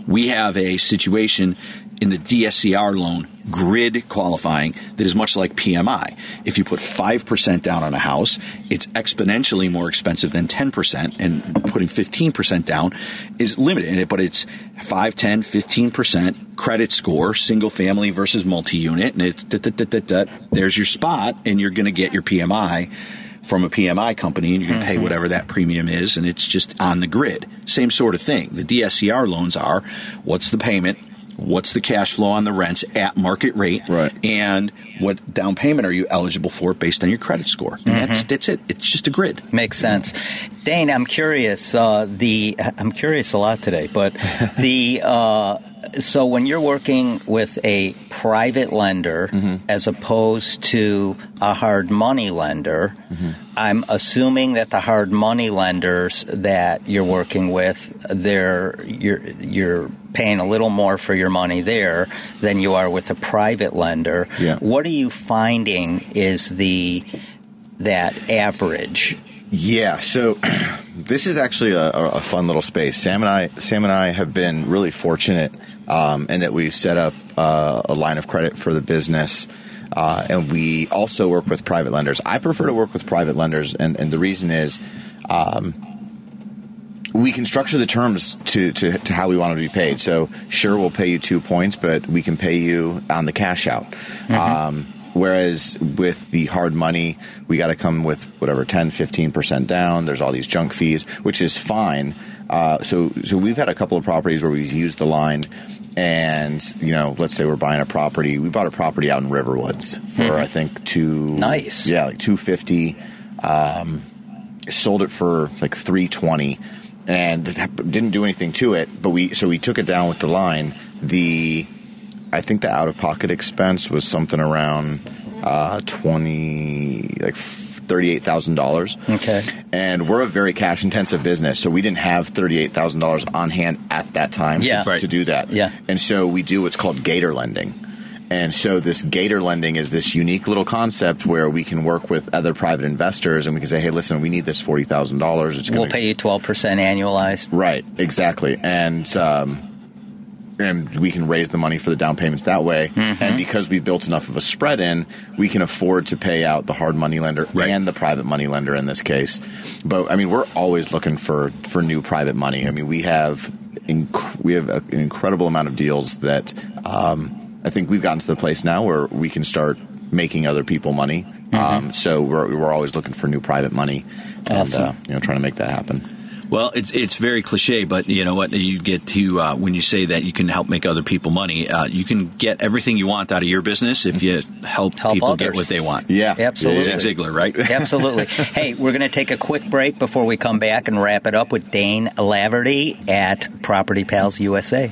We have a situation in the DSCR loan grid qualifying that is much like PMI. If you put 5% down on a house, it's exponentially more expensive than 10%, and putting 15% down is limited. In it, but it's 5, 10, 15% credit score, single family versus multi unit, and it's da, da, da, da, da. there's your spot, and you're going to get your PMI from a PMI company and you can pay mm-hmm. whatever that premium is and it's just on the grid. Same sort of thing. The DSCR loans are what's the payment, what's the cash flow on the rents at market rate, Right. and what down payment are you eligible for based on your credit score. And that's that's it. It's just a grid. Makes sense. Dane, I'm curious. Uh, the I'm curious a lot today, but the uh, so when you're working with a private lender as opposed to a hard money lender, I'm assuming that the hard money lenders that you're working with, they're you're you're paying a little more for your money there than you are with a private lender. Yeah. What are you finding is the that average? Yeah, so this is actually a, a fun little space. Sam and I, Sam and I have been really fortunate um, in that we've set up uh, a line of credit for the business, uh, and we also work with private lenders. I prefer to work with private lenders, and, and the reason is. Um, we can structure the terms to, to, to how we want to be paid. So, sure, we'll pay you two points, but we can pay you on the cash out. Um, whereas with the hard money, we got to come with whatever 10, 15% down. There's all these junk fees, which is fine. Uh, so, so we've had a couple of properties where we've used the line. And you know, let's say we're buying a property. We bought a property out in Riverwoods for I think two. Nice. Yeah, like two fifty sold it for like 320 and didn't do anything to it but we so we took it down with the line the i think the out of pocket expense was something around uh 20 like $38,000 Okay. and we're a very cash intensive business so we didn't have $38,000 on hand at that time Yeah. to, Right. to do that Yeah. and so we do what's called gator lending. And so this gator lending is this unique little concept where we can work with other private investors and we can say, hey, listen, we need this forty thousand dollars. It's going We'll pay you twelve percent annualized. right, exactly, and um, and we can raise the money for the down payments that way. Mm-hmm. And because we've built enough of a spread in, we can afford to pay out the hard money lender Right. and the private money lender in this case. But I mean, we're always looking for for new private money. I mean, we have inc- we have a, an incredible amount of deals that um, I think we've gotten to the place now where we can start making other people money. Mm-hmm. Um, so we're we're always looking for new private money, and Awesome. uh, you know, trying to make that happen. Well, it's it's very cliche, but you know what? You get to uh, when you say that you can help make other people money. Uh, you can get everything you want out of your business if you help, Help people others. get what they want. Yeah, Absolutely. Zig Ziglar, right? Absolutely. hey, we're going to take a quick break before we come back and wrap it up with Dane Laverty at Property Pals USA.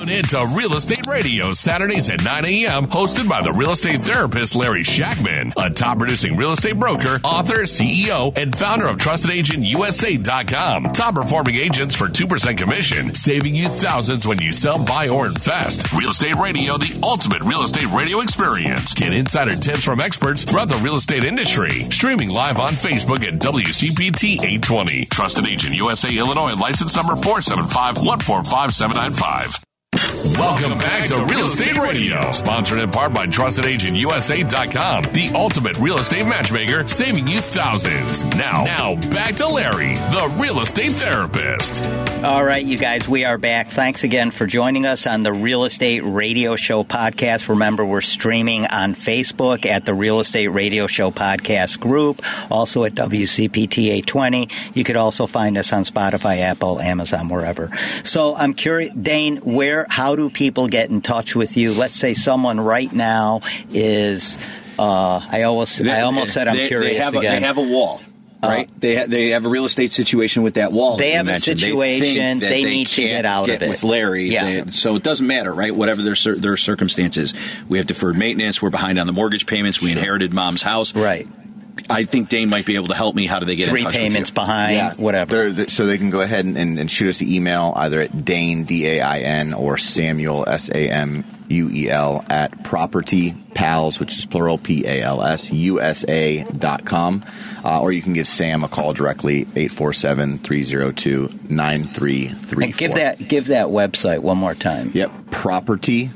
Tune in to Real Estate Radio Saturdays at 9 a.m. hosted by the real estate therapist Larry Shackman, a top producing real estate broker, author, CEO, and founder of TrustedAgentUSA.com. Top performing agents for 2% commission, saving you thousands when you sell, buy, or invest. Real Estate Radio, the ultimate real estate radio experience. Get insider tips from experts throughout the real estate industry. Streaming live on Facebook at WCPT 820. Trusted Agent USA Illinois license number 475 145 795. Welcome back to Real Estate Radio, sponsored in part by TrustedAgentUSA.com, the ultimate real estate matchmaker, saving you thousands. Now, now back to Larry, the real estate therapist. All right, you guys, we are back. Thanks again for joining us on the Real Estate Radio Show podcast. Remember, we're streaming on Facebook at the Real Estate Radio Show podcast group, also at WCPT 820. You could also find us on Spotify, Apple, Amazon, wherever. So I'm curious, Dane, where, how do people get in touch with you? Let's say someone right now is, uh, I almost, I almost said I'm They- curious they have again. A, they have a wall. Right, they ha- they have a real estate situation with that wall. They have a situation, think that they need to get out of it. with Larry. Yeah. They- so it doesn't matter, right? Whatever their their circumstances, we have deferred maintenance. We're behind on the mortgage payments. We inherited mom's house. right. I think Dane might be able to help me. How do they get Three in touch payments with you? behind, whatever. They're- so they can go ahead and, and, and shoot us an email either at Dane D A I N or Samuel S A M U E L at Property Pals, which is plural P A L S U S A dot com, uh, or you can give Sam a call directly 847-302-9334. And give that give that website one more time. Yep, Property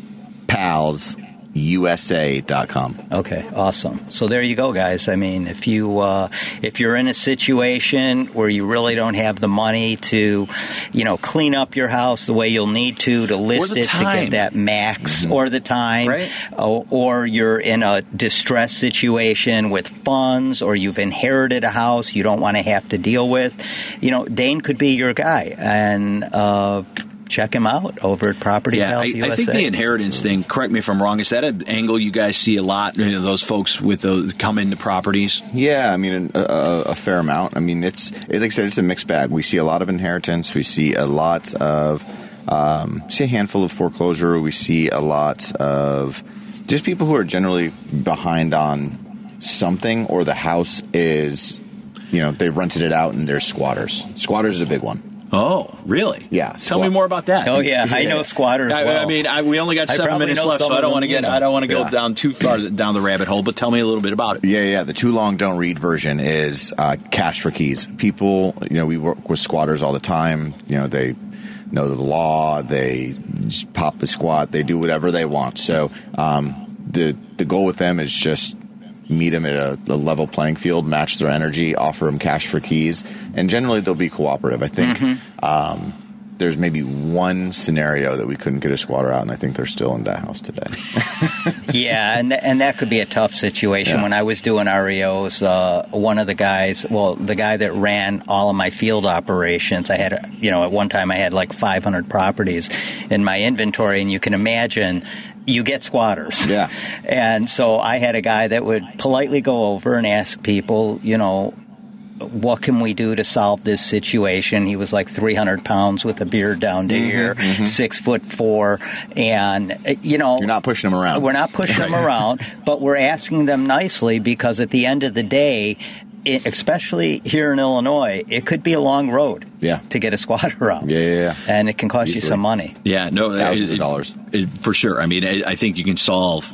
Pals USA.com. Okay, awesome. So there you go, guys. I mean, if you uh, if you're in a situation where you really don't have the money to, you know, clean up your house the way you'll need to to list the it to get that max or the time, Right. or, or you're in a distressed situation with funds, or you've inherited a house you don't want to have to deal with, you know, Dane could be your guy, and. Uh, check him out over at Property Yeah, Pals I, USA. I think the inheritance thing. Correct me if I'm wrong. Is that an angle you guys see a lot? You know, those folks with those come into properties. Yeah, I mean a, a, a fair amount. I mean it's it, like I said, it's a mixed bag. We see a lot of inheritance. We see a lot of um, see a handful of foreclosure. We see a lot of just people who are generally behind on something, or the house is you know they've rented it out and they're squatters. Squatters is a big one. Oh, really? Yeah, Tell squat- me more about that. Oh yeah, I know squatters I, well. I mean, I, we only got seven minutes left, so I don't want to get you know. I don't want to go Yeah. down too far down the rabbit hole. But tell me a little bit about it. Yeah, yeah. The too long don't read version is uh, cash for keys. People, you know, we work with squatters all the time. You know, they know the law. They pop a squat. They do whatever they want. So um, the the goal with them is just meet them at a, a level playing field, match their energy, offer them cash for keys, and generally they'll be cooperative. I think. Um, there's maybe one scenario that we couldn't get a squatter out, and I think they're still in that house today. yeah, and th- and that could be a tough situation. Yeah. When I was doing REOs, uh, one of the guys, well, the guy that ran all of my field operations, I had, you know, at one time I had like 500 properties in my inventory, and you can imagine. You get squatters. Yeah. And so I had a guy that would politely go over and ask people, you know, what can we do to solve this situation? He was like 300 pounds with a beard down to mm-hmm, here, mm-hmm. six foot four, and you know, You're not pushing them around. we're not pushing them around, but we're asking them nicely because at the end of the day, it, especially here in Illinois, it could be a long road Yeah. to get a squatter out. Yeah, yeah, yeah. And it can cost you some money. Yeah, no, Thousands it- of dollars. it- for sure. I mean, I, I think you can solve.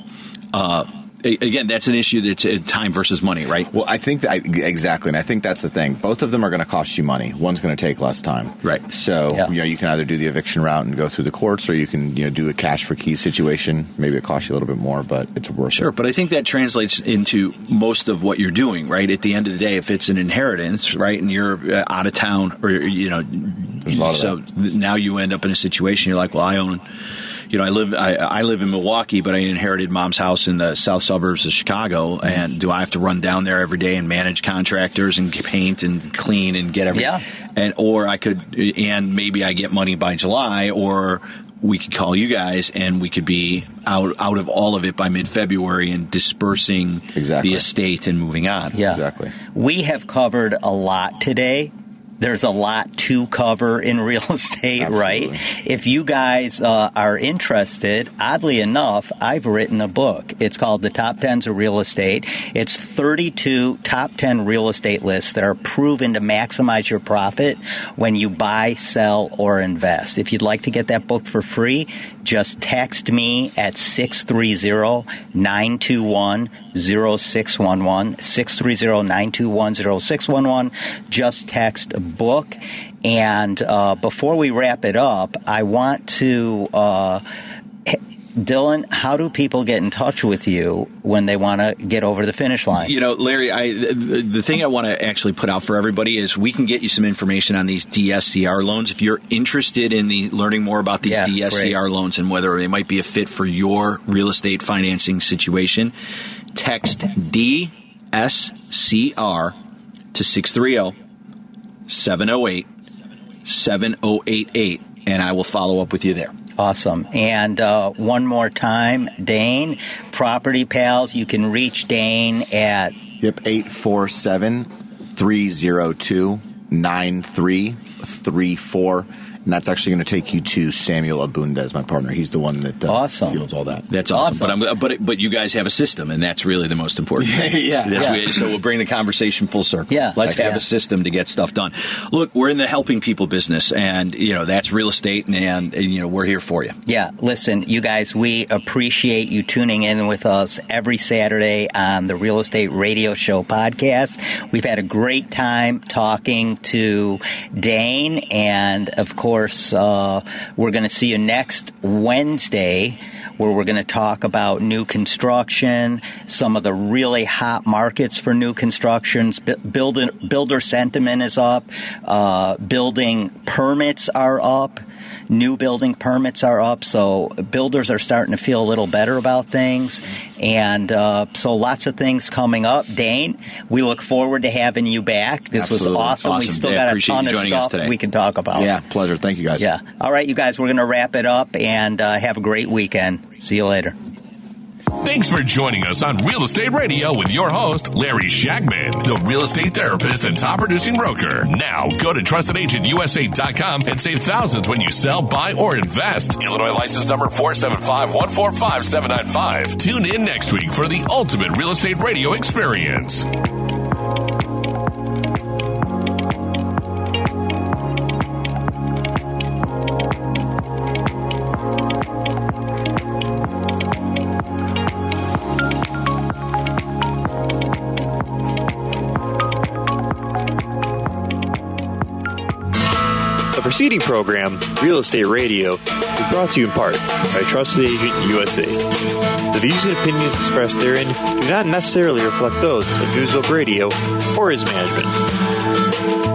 Uh, a- again, that's an issue that's uh, time versus money, right? Well, I think that I, exactly, and I think that's the thing. Both of them are going to cost you money. One's going to take less time, Right. So Yeah. you know, you can either do the eviction route and go through the courts, or you can you know do a cash for keys situation. Maybe it costs you a little bit more, but it's worth Sure, it. but I think that translates into most of what you're doing, right? At the end of the day, if it's an inheritance, right, and you're uh, out of town, or you know, a lot of so now you end up in a situation. You're like, well, I own. You know, I live I, I live in Milwaukee, but I inherited mom's house in the south suburbs of Chicago. And do I have to run down there every day and manage contractors and paint and clean and get everything? Yeah. And or I could, and maybe I get money by July, or we could call you guys and we could be out out of all of it by mid February and dispersing Exactly. the estate and moving on. Yeah. Exactly. We have covered a lot today. There's a lot to cover in real estate, Absolutely. right? If you guys uh, are interested, oddly enough, I've written a book. It's called The Top 10s of Real Estate. It's 32 top 10 real estate lists that are proven to maximize your profit when you buy, sell, or invest. If you'd like to get that book for free, just text me at 630 921 0611 630-921-0611 just text book. And uh, before we wrap it up i want to uh, dylan how do people get in touch with you when they want to get over the finish line You know, Larry, I the, the thing I want to actually put out for everybody is we can get you some information on these DSCR loans if you're interested in the learning more about these Yeah, DSCR great. loans and whether they might be a fit for your real estate financing situation. Text DSCR to 630 708 7088 and I will follow up with you there. Awesome. And uh, one more time, Dane, Property Pals, you can reach Dane at Yep, 847 302 9334. And that's actually going to take you to Samuel Abundez, my partner. He's the one that uh, Awesome. fields all that. That's awesome. Awesome. But I'm, but but you guys have a system, and that's really the most important. thing. Yeah. Yeah. what- so we'll bring the conversation full circle. Yeah. let's have yeah. a system to get stuff done. Look, we're in the helping people business, and you know that's real estate, and, and, and, you know we're here for you. Yeah, listen, you guys, we appreciate you tuning in with us every Saturday on the Real Estate Radio Show podcast. We've had a great time talking to Dane, and of course, uh, we're going to see you next Wednesday. Where we're going to talk about new construction, some of the really hot markets for new constructions. Bu- Builder, builder sentiment is up. Uh, building permits are up new building permits are up, so builders are starting to feel a little better about things. And uh, so lots of things coming up. Dane, we look forward to having you back. This Absolutely. was awesome. We still Yeah, got a ton of joining us stuff today. we can talk about. Yeah, pleasure. Thank you guys. Yeah. All right, you guys, we're going to wrap it up and uh, have a great weekend. See you later. Thanks for joining us on Real Estate Radio with your host, Larry Shackman, the real estate therapist and top producing broker. Now go to trustedagentUSA.com and save thousands when you sell, buy, or invest. Illinois license number 475-145-795. Tune in next week for the ultimate real estate radio experience. Preceding program, Real Estate Radio, is brought to you in part by Trusted Agent USA. The views and opinions expressed therein do not necessarily reflect those of Newsweb Radio or its management.